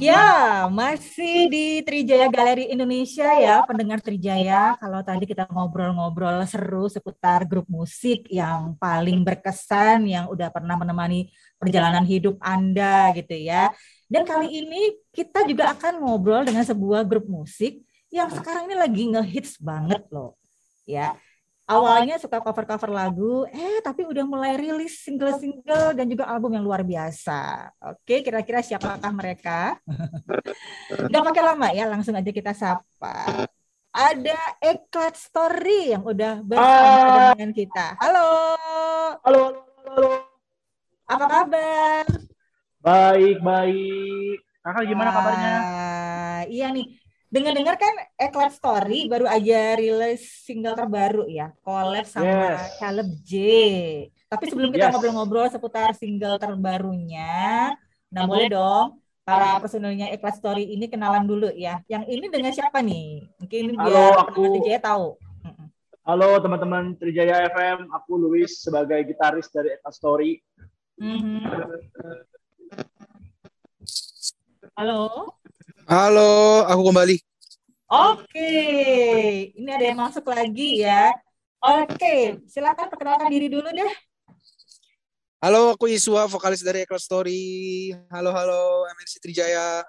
Ya, masih di Trijaya Galeri Indonesia ya, pendengar Trijaya. Kalau tadi kita ngobrol-ngobrol seru seputar grup musik yang paling berkesan, yang udah pernah menemani perjalanan hidup Anda gitu ya. Dan kali ini kita juga akan ngobrol dengan sebuah grup musik yang sekarang ini lagi ngehits banget loh. Ya, awalnya suka cover-cover lagu, eh tapi udah mulai rilis single-single dan juga album yang luar biasa. Oke, kira-kira siapakah mereka? Gak pakai lama ya, langsung aja kita sapa. Ada Eklat Story yang udah bersama dengan kita. Halo. Halo, halo. Apa kabar? Baik, baik. Kakak gimana kabarnya? Iya nih, Dengar-dengar kan Eklat Story baru aja rilis single terbaru ya, collab sama yes. Caleb J. Tapi sebelum kita ngobrol-ngobrol yes. seputar single terbarunya, nah boleh dong para personilnya Eklat Story ini kenalan dulu ya. Yang ini dengan siapa nih? Mungkin Halo, biar aku Trijaya tahu. Halo teman-teman Trijaya FM, aku Luis sebagai gitaris dari Eklat Story. Mm -hmm. Halo. Halo, aku kembali. Oke, ini ada yang masuk lagi ya. Oke, silakan perkenalkan diri dulu deh. Halo, aku Iswa, vokalis dari Eklas Story. Halo, halo, MNC Trijaya.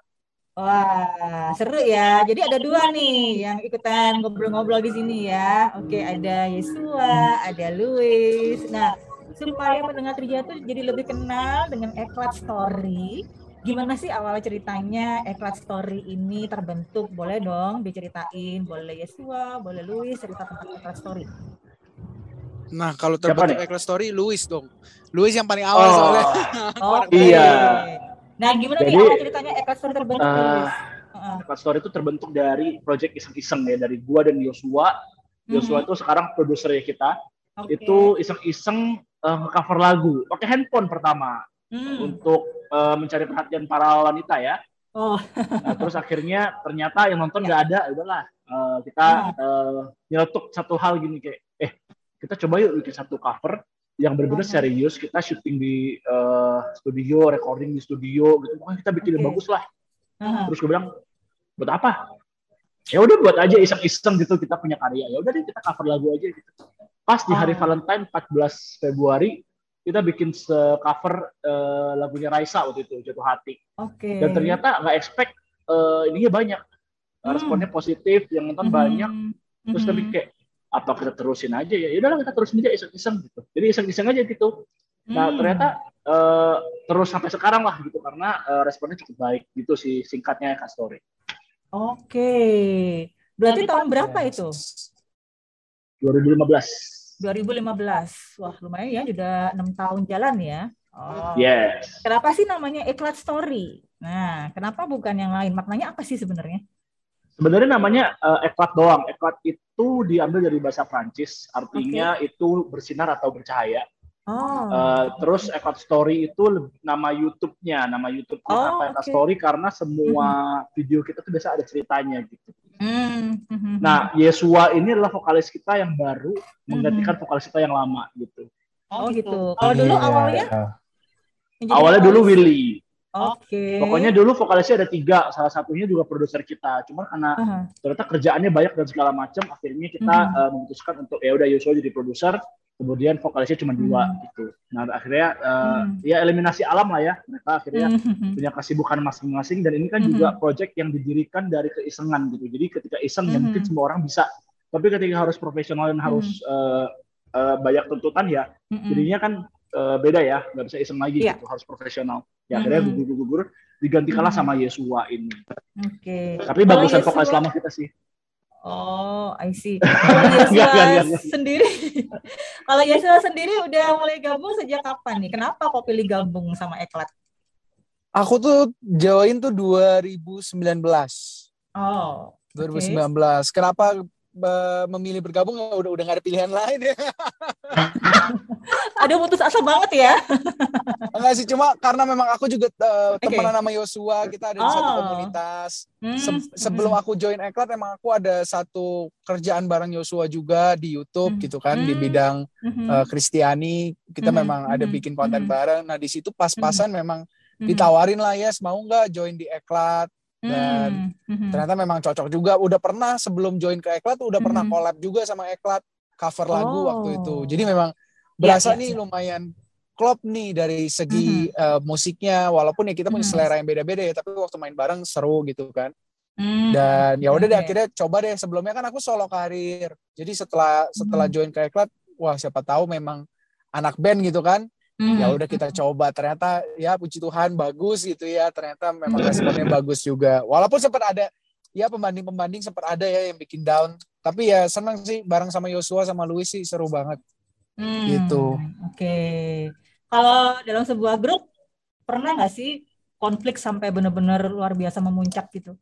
Wah, seru ya. Jadi ada dua nih yang ikutan ngobrol-ngobrol di sini ya. Oke, ada Yesua, ada Luis. Nah, supaya pendengar Trijaya tuh jadi lebih kenal dengan Eklat Story, gimana sih awal ceritanya Eklat Story ini terbentuk? Boleh dong diceritain, boleh Yesua, boleh Luis cerita tentang Eklat Story. Nah, kalau terbentuk Eklat Story, Luis dong. Luis yang paling awal Oh. soalnya. Oh, Iya. Nah, gimana nih Jadi, awal ceritanya Eklat Story terbentuk, uh? Heeh. Eklat Story itu terbentuk dari project iseng-iseng ya dari gua dan Yosua. Yosua itu sekarang produsernya kita. Oke. Itu iseng-iseng uh, cover lagu pakai handphone pertama Hmm. untuk uh, mencari perhatian para wanita ya. Oh, Nah, terus akhirnya ternyata yang nonton nggak ada, udahlah uh, kita uh, nyeletuk satu hal gini kayak, eh kita coba yuk bikin satu cover yang benar-benar Mhm. serius, kita syuting di uh, studio, recording di studio, gitu. Pokoknya kita bikin yang Oke. bagus lah. Heeh. Terus gue bilang, buat apa? Ya udah buat aja iseng-iseng gitu kita punya karya. Ya udah deh kita cover lagu aja gitu. Pas di hari Oh. Valentine 14 Februari kita bikin se- cover uh, lagunya Raisa waktu itu Jatuh Hati Oke. dan ternyata nggak expect uh, ininya banyak Hmm. responnya positif yang nonton Mhm. banyak terus Mhm. tapi kayak apa kita terusin aja ya udahlah kita terusin aja iseng-iseng gitu jadi iseng-iseng aja gitu nah Hmm. ternyata uh, terus sampai sekarang lah gitu karena uh, responnya cukup baik gitu sih singkatnya Kak Story Oke. Berarti tahun berapa itu? 2015 2015. Wah, lumayan ya, udah enam tahun jalan ya. Oh. yes Kenapa sih namanya Eklat Story? Nah, kenapa bukan yang lain? Maknanya apa sih sebenarnya? sebenarnya namanya uh, eklat doang eklat itu diambil dari bahasa Prancis artinya itu bersinar atau bercahaya Oh. Uh, terus Eklat Story itu nama YouTube-nya, nama YouTube-nya Oh, apa Eklat oke. Story karena semua video kita tuh biasa ada ceritanya gitu. Hmm. Nah, Yesua ini adalah vokalis kita yang baru menggantikan vokalis kita yang lama gitu. oh gitu. Kalau dulu Iya. awalnya menjadi Awalnya dulu vokalis? Willy. Oke. Pokoknya dulu vokalisnya ada tiga, salah satunya juga produser kita. Cuma karena Aha. ternyata kerjaannya banyak dan segala macam, akhirnya kita Mhm. uh, memutuskan untuk ya udah Yesua jadi produser, kemudian vokalisnya cuma dua Hmm. gitu. Nah, akhirnya uh, Hmm. ya eliminasi alam lah ya. Mereka akhirnya Mhm. punya kesibukan masing-masing dan ini kan Mhm. juga project yang didirikan dari keisengan gitu. Jadi ketika iseng ya Mhm. mungkin semua orang bisa, tapi ketika harus profesional dan harus eh, eh, banyak tuntutan ya, Mhm. jadinya kan eh, beda ya, nggak bisa iseng lagi Iya. gitu, harus profesional. Ya akhirnya gugur-gugur digantikanlah Mhm. sama Yesua ini. Oke. Tapi Kalau bagusan Yesua- vokalis lama kita sih. Oh, I see. Kalau Yesua Enggak, enggak, enggak, enggak. sendiri, kalau Yesua sendiri udah mulai gabung sejak kapan nih? Kenapa kok pilih gabung sama Eklat? Aku tuh join tuh 2019. Oh, 2019. Kenapa eh, memilih bergabung Ya udah udah gak ada pilihan lain ya. ada putus asa banget ya? Enggak sih cuma karena memang aku juga eh, Oke. temenan sama Yosua, kita ada di satu Oh. komunitas. Hmm, Se- sebelum hmm, aku join Eklat emang aku ada satu kerjaan bareng Yosua juga di YouTube Hmm. gitu kan di Hmm. bidang hmm, eh, Kristiani kita Mhm, memang ada mhm, bikin konten mhm. bareng. Nah di situ pas-pasan memang ditawarin lah yes mau nggak join di Eklat dan Mhm. ternyata memang cocok juga udah pernah sebelum join ke Eklat udah pernah Mhm. collab juga sama Eklat cover lagu Oh. waktu itu jadi memang berasa ya, nih ya. lumayan klop nih dari segi eh, musiknya. Walaupun ya kita punya Mhm. selera yang beda-beda ya tapi waktu main bareng seru gitu kan. Hmm. dan ya udah deh Oke. akhirnya coba deh. Sebelumnya kan aku solo karir. Jadi setelah setelah join ke Eklat wah siapa tahu memang anak band gitu kan. Hmm. ya udah kita coba. Ternyata ya puji Tuhan bagus gitu ya. Ternyata memang responnya bagus juga. Walaupun sempat ada ya pembanding pembanding sempat ada ya yang bikin down. Tapi ya senang sih bareng sama Yosua sama Luis sih seru banget Hmm, Gitu. Oke. Kalau dalam sebuah grup pernah nggak sih konflik sampai benar-benar luar biasa memuncak gitu?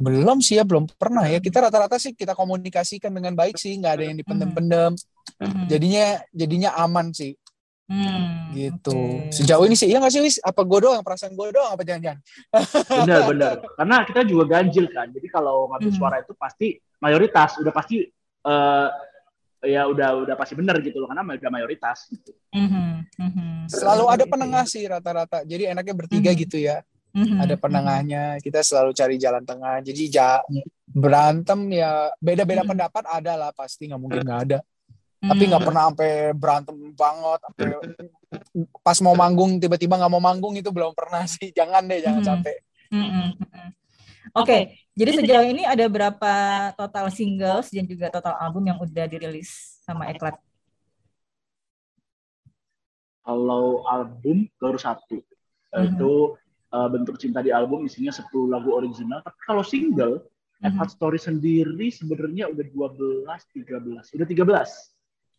belum sih ya belum pernah ya kita rata-rata sih kita komunikasikan dengan baik sih nggak ada yang dipendem-pendem Hmm. jadinya jadinya aman sih Hmm, gitu oke. sejauh ini sih iya nggak sih Wis apa gue doang perasaan gue doang apa jangan-jangan Benar, benar. Karena kita juga ganjil kan. Jadi kalau ngambil Mhm. suara itu pasti mayoritas, udah pasti eh ya udah udah pasti benar gitu loh karena udah mayoritas gitu. Mhm, mhm. selalu ada penengah sih rata-rata jadi enaknya bertiga Mhm. gitu ya Mhm, ada penengahnya kita selalu cari jalan tengah jadi ja- berantem ya beda-beda Hmm. pendapat ada lah pasti nggak mungkin nggak ada tapi nggak Hmm. pernah sampai berantem banget sampai pas mau manggung tiba-tiba nggak mau manggung itu belum pernah sih jangan deh jangan Hmm. sampai Mhm, mhm. Oke, jadi sejauh ini ada berapa total singles dan juga total album yang udah dirilis sama Eklat? Kalau album baru satu. Mhm. Itu eh, bentuk cinta di album isinya 10 lagu original. Tapi kalau single, Mhm. Heart Story sendiri sebenarnya udah 12, 13. Udah 13.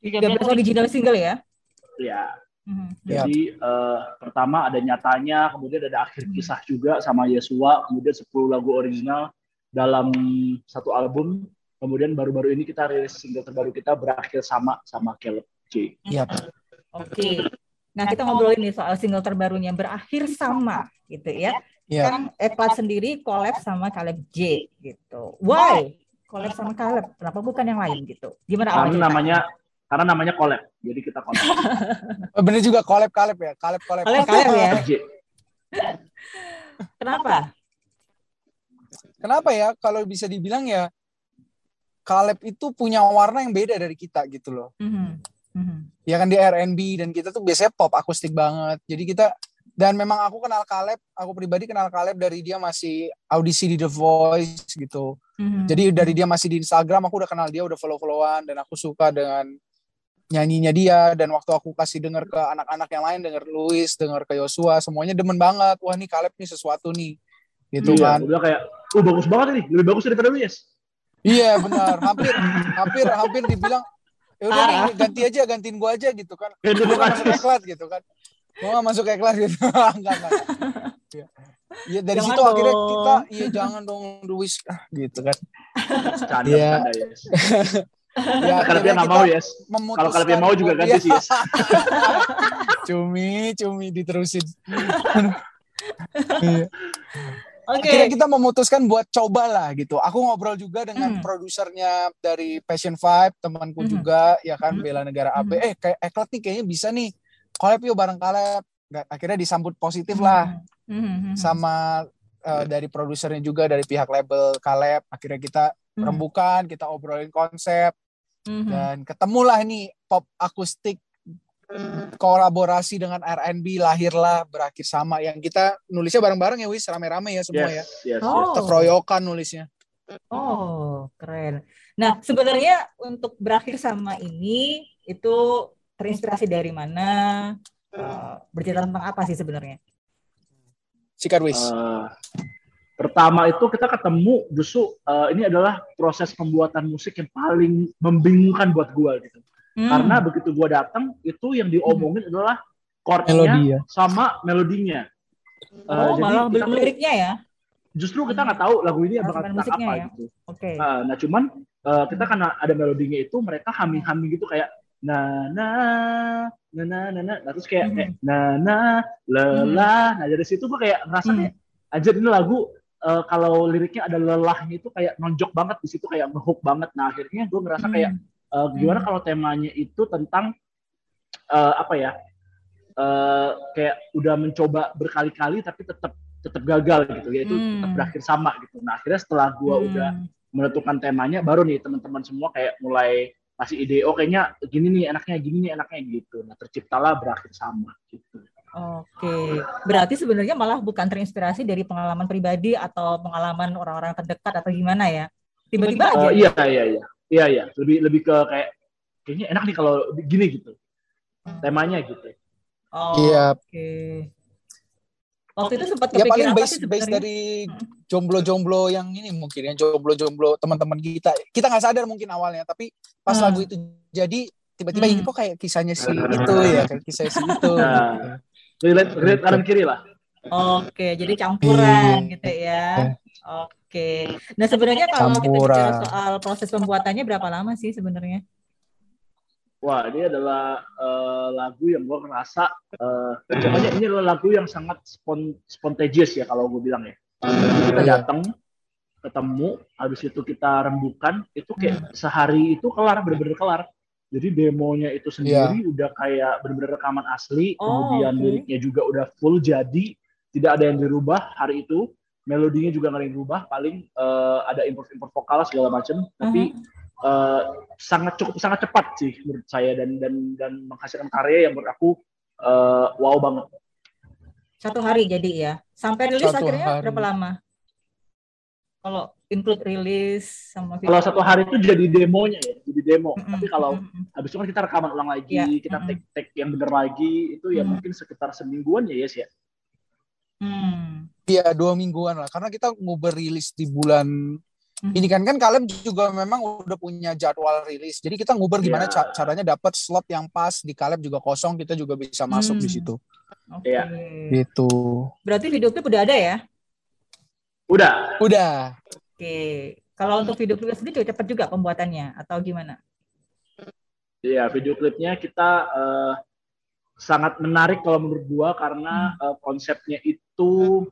13 original single ya? Ya, Mhm. Ya. Jadi eh, pertama ada nyatanya, kemudian ada akhir Hmm. kisah juga sama Yesua, kemudian 10 lagu original dalam satu album. Kemudian baru-baru ini kita rilis single terbaru kita berakhir sama sama Caleb J. Iya. Oke. Nah, kita ngobrolin nih soal single terbarunya berakhir sama gitu ya. Iya. Kan Eklat sendiri collab sama Caleb J gitu. Why? Collab sama Caleb. Kenapa bukan yang lain gitu? Gimana awal Karena ceritanya? namanya karena namanya collab. Jadi kita collab. Bener juga collab collab ya collab collab Collab collab ya. J. Kenapa? Kenapa ya kalau bisa dibilang ya Caleb itu punya warna yang beda dari kita gitu loh Mhm. Mhm. ya kan di R&B dan kita tuh biasanya pop akustik banget. Jadi kita dan memang aku kenal Caleb, aku pribadi kenal Caleb dari dia masih audisi di The Voice gitu. Mhm. Jadi dari dia masih di Instagram aku udah kenal dia, udah follow-followan dan aku suka dengan nyanyinya dia dan waktu aku kasih denger ke anak-anak yang lain denger Louis, denger ke Yosua, semuanya demen banget. Wah, nih Caleb nih sesuatu nih. Gitu Iya, kan. udah kayak, oh bagus banget nih, lebih bagus daripada Luis. Iya, benar. Hampir hampir hampir dibilang ya udah nih ganti aja gantiin gua aja gitu kan nggak kan. masuk eklat gitu kan gue gak masuk eklat gitu enggak enggak Iya. Iya dari Jangan situ akhirnya dong. kita iya jangan dong Luis ah, gitu kan Canda, Iya. canda, yes. ya Kalau dia nggak mau, yes. Kalau kalau dia mau juga ganti sih, yes. cumi cumi diterusin Iya. Oke. akhirnya kita memutuskan buat coba lah gitu aku ngobrol juga dengan Hmm. produsernya dari Passion Vibe temanku Mhm. juga ya kan Mhm. bela negara AB Mhm. eh kayak eklat nih kayaknya bisa nih collab yuk bareng Nggak, akhirnya disambut positif lah Mhm. sama eh, dari produsernya juga dari pihak label Caleb akhirnya kita Mhm. rembukan kita obrolin konsep Mhm. dan ketemulah nih pop akustik kolaborasi dengan R&B lahirlah berakhir sama yang kita nulisnya bareng-bareng ya wis rame-rame ya semua ya Yes, yes, Oh. yes. terkeroyokan nulisnya Oh, keren. Nah, sebenarnya untuk berakhir sama ini itu terinspirasi dari mana? Eh, bercerita tentang apa sih sebenarnya? sikat wis Eh, pertama itu kita ketemu justru eh, ini adalah proses pembuatan musik yang paling membingungkan buat gua gitu. Hmm. Karena begitu gua datang itu yang diomongin adalah chordnya Melodi ya. sama melodinya. Eh, oh, jadi malah kita liriknya ya? justru kita nggak tahu lagu ini bakal tentang apa ya. gitu. Oke. Nah, nah, cuman eh, kita karena ada melodinya itu mereka humming-humming gitu kayak na na na na na na nah, terus kayak, Mhm. kayak na na lelah nah dari situ gua kayak ngerasa kayak anjir ini lagu eh, kalau liriknya ada lelahnya itu kayak nonjok banget di situ kayak ngehook banget nah akhirnya gue ngerasa kayak Hmm. Eh, gimana Mhm. kalau temanya itu tentang eh, apa ya uh, kayak udah mencoba berkali-kali tapi tetap tetap gagal gitu ya itu hmm. tetap berakhir sama gitu nah akhirnya setelah gue hmm. udah menentukan temanya baru nih teman-teman semua kayak mulai kasih ide oh kayaknya gini nih enaknya gini nih enaknya gitu nah terciptalah berakhir sama gitu Oke, berarti sebenarnya malah bukan terinspirasi dari pengalaman pribadi atau pengalaman orang-orang terdekat atau gimana ya? Tiba-tiba aja. Uh, iya, iya, iya, iya, iya. Lebih lebih ke kayak kayaknya enak nih kalau gini gitu. Temanya gitu. Oh, iya. Oke. Okay. Waktu itu sempat ya paling base, sih base dari jomblo-jomblo yang ini mungkin yang jomblo-jomblo teman-teman kita. Kita nggak sadar mungkin awalnya, tapi pas hmm. lagu itu jadi tiba-tiba hmm. ini kok kayak kisahnya si itu ya, kayak kisah si itu. Nah relate relate kanan kiri lah Oke, jadi campuran gitu ya. Oke. Nah sebenarnya kalau campuran. kita bicara soal proses pembuatannya berapa lama sih sebenarnya? Wah, ini adalah uh, lagu yang gue ngerasa, uh, ini adalah lagu yang sangat spon spontaneous ya kalau gue bilang ya. kita iya. datang, ketemu, habis itu kita rembukan, itu kayak hmm. sehari itu kelar, bener-bener kelar. Jadi demonya itu sendiri yeah. udah kayak benar-benar rekaman asli, oh, kemudian okay. liriknya juga udah full jadi, tidak ada yang dirubah hari itu. Melodinya juga nggak ada yang dirubah, paling uh, ada import-import vokal segala macam, uh-huh. tapi uh, sangat cukup sangat cepat sih menurut saya dan dan dan menghasilkan karya yang menurut aku uh, wow banget. Satu hari jadi ya. Sampai rilis Satu akhirnya hari. berapa lama? Kalau include rilis sama video. Kalau satu hari itu jadi demonya ya, jadi demo. Mm -hmm. Tapi kalau mm -hmm. habis itu kan kita rekaman ulang lagi, yeah. kita mm -hmm. take take yang bener lagi, itu ya mm -hmm. mungkin sekitar semingguan ya yes ya. Hmm. Iya dua mingguan lah, karena kita mau berilis di bulan hmm. ini kan kan kalian juga memang udah punya jadwal rilis. Jadi kita nguber gimana yeah. caranya dapat slot yang pas di Kaleb juga kosong, kita juga bisa masuk hmm. di situ. Oke. Okay. Yeah. Itu. Berarti video klip udah ada ya? Udah. Udah. Oke. Kalau untuk video klip sendiri cepat juga pembuatannya atau gimana? Iya, video klipnya kita uh, sangat menarik kalau menurut gua karena hmm. uh, konsepnya itu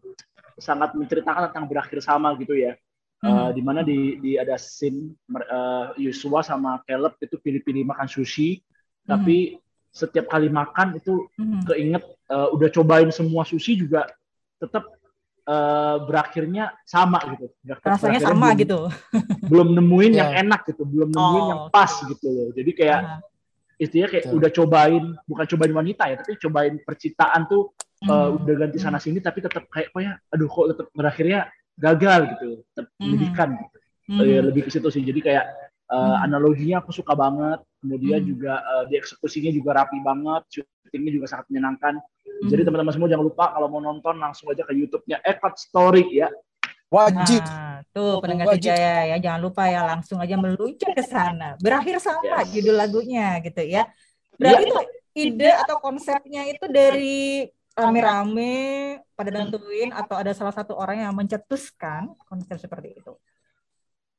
sangat menceritakan tentang berakhir sama gitu ya. Uh, hmm. di mana di, di ada scene uh, Yusua sama Caleb itu pilih-pilih makan sushi, hmm. tapi setiap kali makan itu hmm. keinget uh, udah cobain semua sushi juga tetap uh, berakhirnya sama gitu. Rasanya sama belum, gitu. Belum nemuin yeah. yang enak gitu, belum nemuin oh, yang pas okay. gitu loh. Jadi kayak uh istilahnya kayak udah cobain, bukan cobain wanita ya, tapi cobain percintaan tuh. Uh, udah ganti sana sini, tapi tetap kayak apa ya, aduh kok tetap berakhirnya gagal gitu, tetap pendidikan gitu. Mm. Uh, lebih ke situ sih. Jadi kayak uh, analoginya aku suka banget, kemudian juga uh, dieksekusinya juga rapi banget, syutingnya juga sangat menyenangkan. Jadi teman-teman semua jangan lupa kalau mau nonton langsung aja ke YouTube-nya Ekat Story ya. Wajib. Nah, tuh pendengar Jaya ya, jangan lupa ya langsung aja meluncur ke sana. Berakhir sama yes. judul lagunya gitu ya. Berarti ya. tuh ide atau konsepnya itu dari rame-rame pada nentuin atau ada salah satu orang yang mencetuskan konsep seperti itu?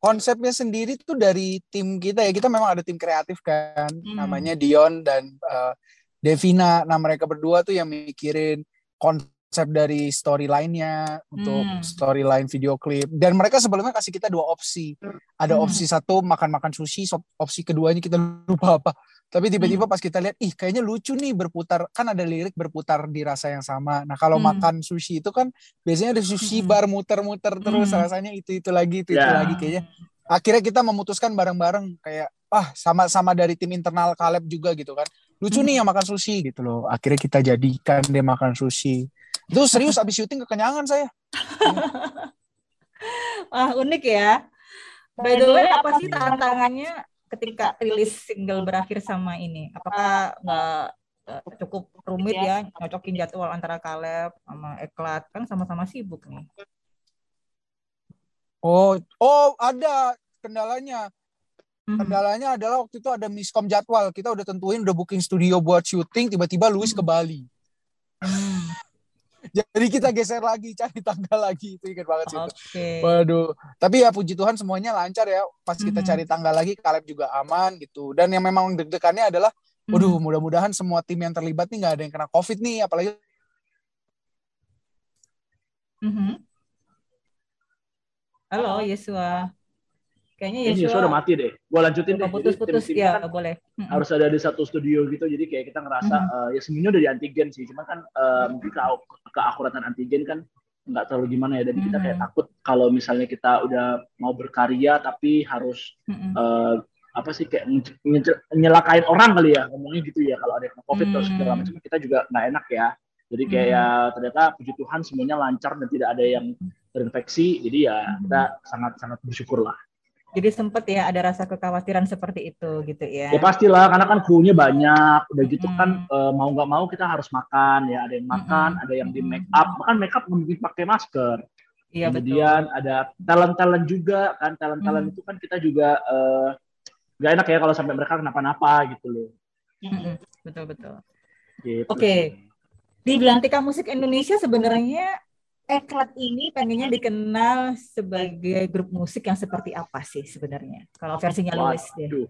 Konsepnya sendiri tuh dari tim kita ya. Kita memang ada tim kreatif kan, hmm. namanya Dion dan uh, Devina. Nah mereka berdua tuh yang mikirin konsep dari storyline-nya untuk hmm. storyline video klip. Dan mereka sebelumnya kasih kita dua opsi. Ada hmm. opsi satu makan-makan sushi, opsi keduanya kita lupa apa. Tapi tiba-tiba hmm. pas kita lihat, ih kayaknya lucu nih berputar. Kan ada lirik berputar di rasa yang sama. Nah kalau hmm. makan sushi itu kan biasanya ada sushi hmm. bar muter-muter terus hmm. rasanya itu itu lagi itu yeah. itu lagi kayaknya. Akhirnya kita memutuskan bareng-bareng kayak ah sama-sama dari tim internal Kaleb juga gitu kan lucu nih yang makan sushi gitu loh akhirnya kita jadikan dia makan sushi itu serius abis syuting kekenyangan saya wah unik ya by the way apa sih tantangannya ketika rilis single berakhir sama ini apakah nggak eh, cukup rumit ya nyocokin jadwal antara Kaleb sama Eklat kan sama-sama sibuk nih oh oh ada kendalanya Mm-hmm. Kendalanya adalah waktu itu ada miskom jadwal. Kita udah tentuin udah booking studio buat syuting, tiba-tiba Luis ke Bali. Mm. Jadi kita geser lagi, cari tanggal lagi. Itu ingat banget sih. Okay. Waduh. Tapi ya puji Tuhan semuanya lancar ya. Pas kita mm-hmm. cari tanggal lagi, Kaleb juga aman gitu. Dan yang memang deg-degannya adalah, mm-hmm. waduh mudah-mudahan semua tim yang terlibat nih nggak ada yang kena COVID nih. Apalagi Mm-hmm. Halo, Yesua. Kayaknya Yesua Yesua udah mati deh. Gue lanjutin deh. Putus-putus tim-tim ya kan boleh. Harus ada di satu studio gitu. Jadi kayak kita ngerasa Mhm. eh, ya semuanya udah di antigen sih. Cuma kan eh, mungkin ke keakuratan antigen kan nggak terlalu gimana ya. Dan kita kayak takut kalau misalnya kita udah mau berkarya tapi harus Mm-mm. eh, apa sih kayak nyelakain orang kali ya ngomongnya gitu ya kalau ada yang covid terus Hmm. segala macam kita juga nggak enak ya jadi kayak Hmm. ya ternyata puji Tuhan semuanya lancar dan tidak ada yang terinfeksi jadi ya kita sangat sangat bersyukur lah Jadi sempet ya ada rasa kekhawatiran seperti itu gitu ya. ya pastilah karena kan krunya banyak udah gitu Hmm. kan eh, mau nggak mau kita harus makan ya ada yang makan Hmm. ada yang di Hmm. make up bahkan make up mungkin pakai masker Iya betul. kemudian ada talent talent juga kan talent talent Hmm. itu kan kita juga eh, nggak enak ya kalau sampai mereka kenapa-napa gitu loh Mm-mm. Betul betul. Gitu. Oke. Di Belantika Musik Indonesia sebenarnya Eklat ini pengennya dikenal sebagai grup musik yang seperti apa sih sebenarnya? Kalau versinya Louis deh.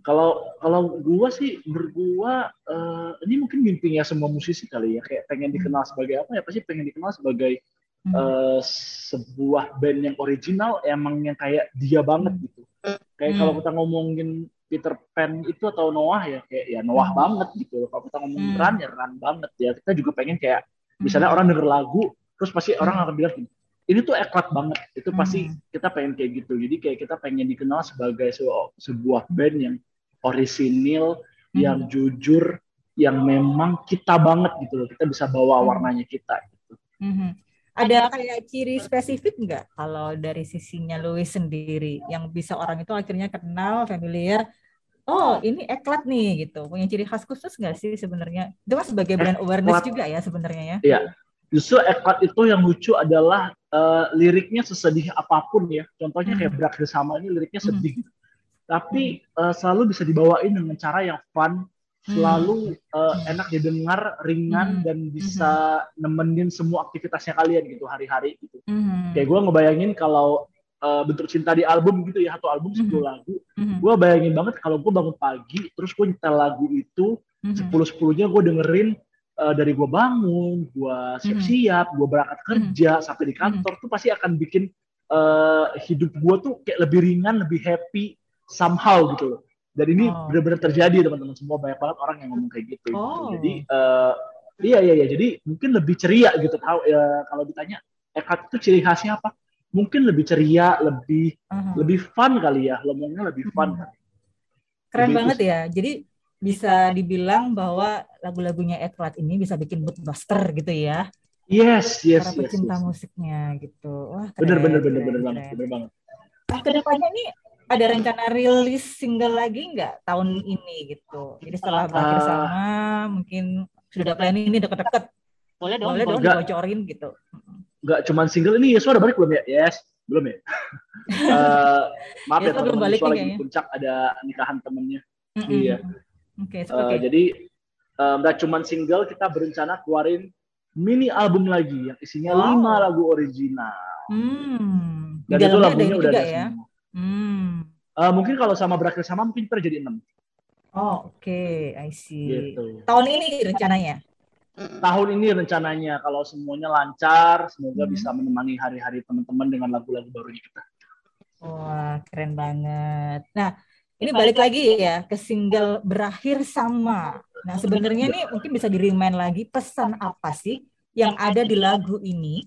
Kalau kalau gua sih menurut gua eh, ini mungkin mimpinya semua musisi kali ya kayak pengen dikenal sebagai apa ya pasti pengen dikenal sebagai Hmm. eh, sebuah band yang original emang yang kayak dia banget gitu. Kayak Hmm. kalau kita ngomongin Peter Pan itu atau Noah ya kayak ya Noah Hmm. banget gitu. Kalau kita ngomongin Hmm. Ran ya Ran banget ya. Kita juga pengen kayak misalnya orang denger lagu terus pasti orang akan bilang gini, ini tuh eklat banget. Itu pasti Hmm. kita pengen kayak gitu. Jadi kayak kita pengen dikenal sebagai se- sebuah band yang orisinil, yang Hmm. jujur, yang memang kita banget gitu loh. Kita bisa bawa Hmm. warnanya kita. Gitu. Mhm. Ada kayak ciri spesifik nggak kalau dari sisinya Louis sendiri yang bisa orang itu akhirnya kenal, familiar, oh ini eklat nih gitu. Punya ciri khas khusus nggak sih sebenarnya? Itu kan sebagai brand awareness Eklat. juga ya sebenarnya ya. Iya. Justru eklat itu yang lucu adalah eh, liriknya sesedih apa pun ya. Contohnya kayak Hmm. berakhir sama ini liriknya Hmm. sedih. Tapi eh, selalu bisa dibawain dengan cara yang fun, selalu eh, enak didengar, ringan Hmm. dan bisa nemenin semua aktivitasnya kalian gitu hari-hari gitu. Mhm. Kayak gue ngebayangin kalau eh, bentuk cinta di album gitu ya satu album 10 Mhm. lagu. Gue bayangin banget kalau gue bangun pagi terus gue nyetel lagu itu sepuluh sepuluhnya gue dengerin eh, dari gue bangun, gue siap-siap, gue berangkat kerja sampai di kantor tuh pasti akan bikin eh, hidup gue tuh kayak lebih ringan, lebih happy somehow gitu loh. Dan ini Oh, benar-benar terjadi teman-teman semua banyak banget orang yang ngomong kayak gitu. Oh. Jadi eh, iya iya iya jadi mungkin lebih ceria gitu tahu ya kalau ditanya Ekat itu ciri khasnya apa? Mungkin lebih ceria, lebih Aha. lebih fun kali ya, ngomongnya lebih fun. Mhm. kali. Keren Begitu banget ya. Jadi bisa dibilang bahwa lagu-lagunya Eklat ini bisa bikin mood buster gitu ya. Yes, yes, para yes. pecinta yes. musiknya gitu. Wah, Bener keren, bener bener keren, bener banget, bener banget. Nah, ke depannya nih ada rencana rilis single lagi nggak tahun ini gitu? Jadi setelah berakhir Ah. sama, mungkin sudah planning ini deket-deket. Boleh dong, boleh dong Enggak. dibocorin gitu. Nggak cuman single ini Yesua udah balik belum ya? Yes, belum ya. Eh, maaf ya belum teman-teman lagi di puncak ada nikahan temennya. Mm-mm. Iya. Oke, Eh, okay. Jadi eh, nggak cuman single, kita berencana keluarin mini album lagi yang isinya Wow. lima lagu original. Hmm. Dan itu lagunya udah ada ya. semua. Hmm. Eh, mungkin kalau sama berakhir sama mungkin kita jadi enam. Oh, oke, I see. Gitu. Tahun ini rencananya. Tahun ini rencananya kalau semuanya lancar, semoga Hmm. bisa menemani hari-hari teman-teman dengan lagu-lagu barunya kita. Wah, keren banget. Nah, ini balik lagi ya ke single berakhir sama. Nah, sebenarnya nih mungkin bisa di-remind lagi pesan apa sih yang ada di lagu ini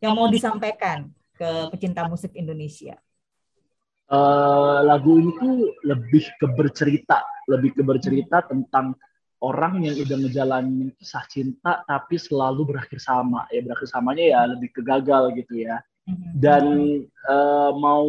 yang mau disampaikan ke pecinta musik Indonesia. Eh, lagu ini tuh lebih ke bercerita, lebih ke bercerita tentang orang yang udah ngejalanin kisah cinta tapi selalu berakhir sama. Ya berakhir samanya ya lebih ke gagal gitu ya. Mhm. Dan eh, mau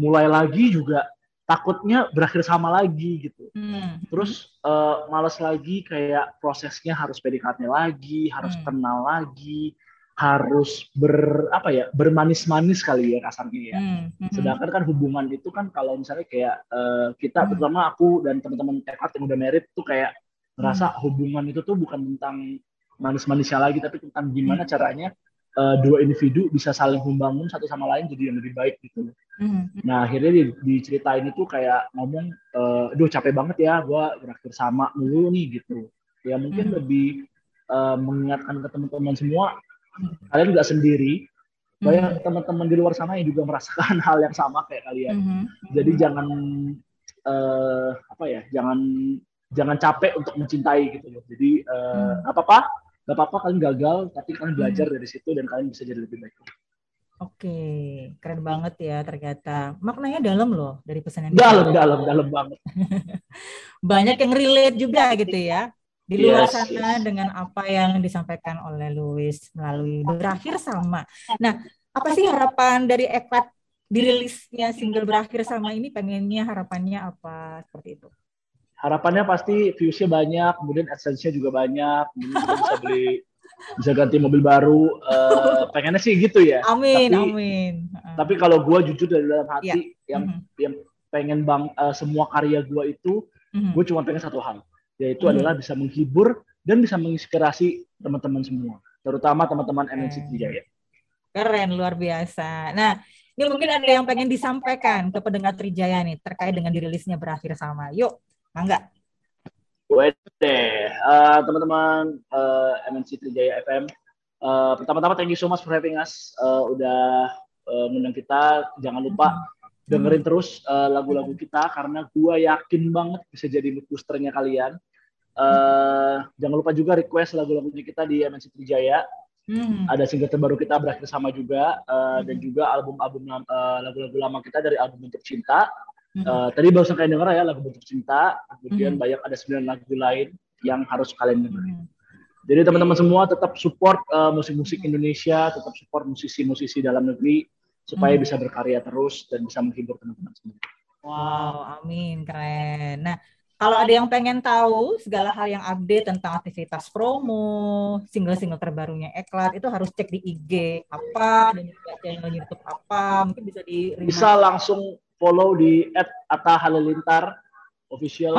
mulai lagi juga takutnya berakhir sama lagi gitu. Hmm. Terus eh, males lagi kayak prosesnya harus PDKT lagi, harus Hmm. kenal lagi, harus ber apa ya bermanis-manis kali ya kasarnya ya. Hmm. Mhm. Sedangkan kan hubungan itu kan kalau misalnya kayak eh, kita Hmm. terutama aku dan teman-teman tekad yang udah merit tuh kayak Hmm. ngerasa hubungan itu tuh bukan tentang manis-manisnya lagi tapi tentang gimana Hmm. caranya eh, dua individu bisa saling membangun satu sama lain jadi yang lebih baik gitu. Mhm. Nah akhirnya di, diceritain itu kayak ngomong, eh, aduh capek banget ya gue berakhir sama mulu nih gitu. Ya mungkin Hmm. lebih eh, mengingatkan ke teman-teman semua, Hmm. kalian nggak sendiri, banyak teman-teman di luar sana yang juga merasakan hal yang sama kayak kalian. Mhm. Jadi jangan eh, apa ya, jangan jangan capek untuk mencintai gitu loh. Jadi eh, Hmm. nggak apa-apa, nggak apa-apa kalian gagal, tapi kalian Hmm. belajar dari situ dan kalian bisa jadi lebih baik. Oke, keren banget ya ternyata. Maknanya dalam loh dari pesan yang Dalam, dalam, dalam banget. Banyak yang relate juga gitu ya. Di luar Yes, sana yes. dengan apa yang disampaikan oleh Louis melalui berakhir sama. Nah, apa sih harapan dari Eklat dirilisnya single berakhir sama ini pengennya harapannya apa seperti itu? Harapannya pasti viewsnya banyak, kemudian adsense-nya juga banyak, kemudian bisa beli, bisa ganti mobil baru. Eh, pengennya sih gitu ya. Amin, Tapi- amin. Tapi kalau gue jujur dari dalam hati, yang Mhm, yang pengen bang eh, semua karya gue itu, mhm. gue cuma pengen satu hal, yaitu Hmm. adalah bisa menghibur dan bisa menginspirasi teman-teman semua, terutama teman-teman MNC Hmm. Trijaya. Keren, luar biasa. Nah, ini mungkin ada yang pengen disampaikan ke pendengar Trijaya nih terkait dengan dirilisnya berakhir sama. Yuk, mangga. Wede, eh, teman-teman eh, MNC Trijaya FM. eh, pertama-tama thank you so much for having us. Eh, udah ngundang kita. Jangan lupa dengerin terus eh, lagu-lagu kita karena gua yakin banget bisa jadi mood boosternya kalian. Eh, jangan lupa juga request lagu-lagunya kita di MNC Trijaya. Hmm. Ada single terbaru kita berakhir sama juga eh, dan juga album-album eh, lagu-lagu lama kita dari album Bentuk Cinta. Mhm. Eh, tadi barusan kalian denger ya lagu Bentuk Cinta. Kemudian Mhm. banyak ada 9 lagu lain yang harus kalian dengerin. Mhm. Jadi teman-teman semua tetap support eh, musik-musik Indonesia, tetap support musisi-musisi dalam negeri supaya Hmm. bisa berkarya terus dan bisa menghibur teman-teman semua. Wow, amin, keren. Nah, kalau ada yang pengen tahu segala hal yang update tentang aktivitas promo, single-single terbarunya Eklat, itu harus cek di IG apa dan juga channel YouTube apa. Mungkin bisa di Bisa langsung follow di official.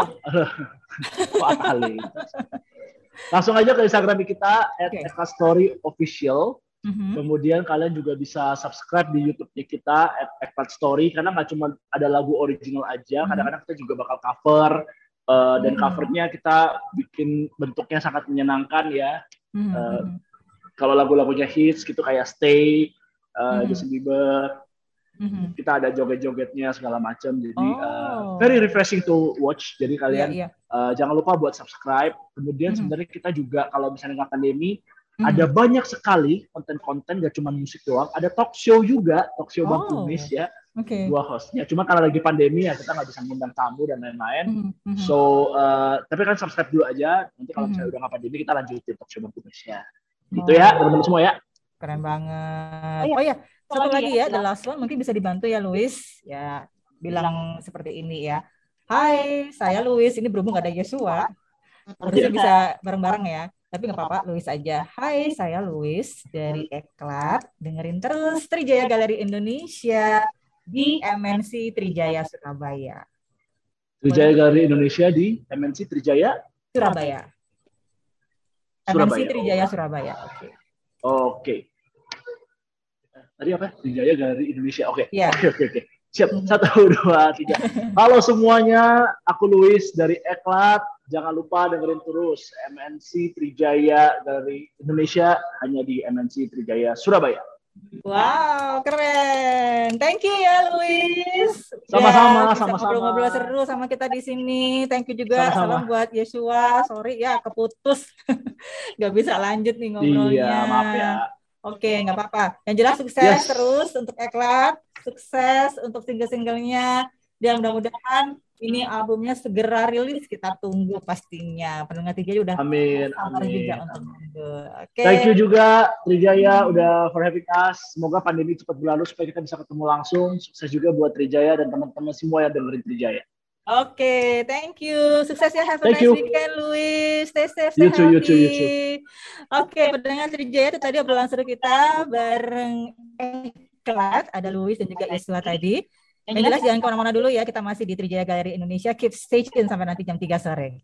Kok Atta Halilintar? Langsung aja ke Instagram kita. @story_official. Mhm. Kemudian kalian juga bisa subscribe di YouTube-nya kita @ekpat story karena nggak cuma ada lagu original aja, Hmm. kadang-kadang kita juga bakal cover uh, dan Hmm. covernya kita bikin bentuknya sangat menyenangkan ya. Mhm. Eh, Kalau lagu-lagunya hits gitu kayak Stay, uh, Hmm. Justin Bieber, Mhm. kita ada joget-jogetnya segala macam. Jadi uh, Oh. very refreshing to watch. Jadi kalian iya. uh, jangan lupa buat subscribe. Kemudian Hmm. sebenarnya kita juga kalau misalnya nggak pandemi Mhm. ada banyak sekali konten-konten gak cuma musik doang ada talk show juga talk show bang Oh. Kumis ya Oke. dua hostnya cuma karena lagi pandemi ya kita nggak bisa ngundang tamu dan lain-lain Mhm. Mhm. so uh, tapi kan subscribe dulu aja nanti kalau Mhm. misalnya udah nggak pandemi kita lanjutin talk show bang Kumis ya gitu Oh. ya teman-teman semua ya Keren banget. Oh, Oh iya. ya, satu lagi lagi ya, ya, the last one mungkin bisa dibantu ya Louis. Ya, bilang seperti ini ya. Hai, saya Louis. Ini berhubung gak ada Yesua. Harusnya bisa bareng-bareng ya. Tapi nggak apa-apa, Louis aja. Hai, saya Louis dari Eklat. Dengerin terus Trijaya Galeri Indonesia di MNC Trijaya Surabaya. Trijaya Galeri Indonesia di MNC Trijaya Surabaya. Surabaya. MNC Trijaya Surabaya. Oke. oke tadi apa Trijaya Galeri Indonesia oke Iya. Oke oke oke. Siap. Mhm. Satu dua tiga. Halo semuanya, aku Luis dari Eklat. Jangan lupa dengerin terus MNC Trijaya dari Indonesia hanya di MNC Trijaya Surabaya. Wow, keren. Thank you ya, Luis. Sama-sama, bisa sama-sama. Ngobrol-ngobrol seru sama kita di sini. Thank you juga. Sama-sama. Salam buat Yeshua. Sorry ya, keputus. Gak bisa lanjut nih ngobrolnya. Iya, maaf ya. Oke, nggak apa-apa. Yang jelas sukses Yes. terus untuk Eklat, sukses untuk single-singlenya, dan mudah-mudahan ini albumnya segera rilis. Kita tunggu pastinya. Pendengar tiga udah Amin, sabar juga amin. untuk. Oke. Thank you juga Trijaya udah for having us. Semoga pandemi cepat berlalu supaya kita bisa ketemu langsung. Sukses juga buat Trijaya dan teman-teman semua yang dengerin Trijaya. Oke, thank you. Sukses ya, have a Thank nice you. weekend, Luis. Stay safe, stay You too, you healthy. too, you too. Oke, pendengar Trijaya itu tadi obrolan seru kita bareng Eklat, ada Luis dan juga Iswa tadi. Yang jelas jangan ke mana-mana dulu ya, kita masih di Trijaya Galeri Indonesia. Keep stay tune sampai nanti jam 3 sore.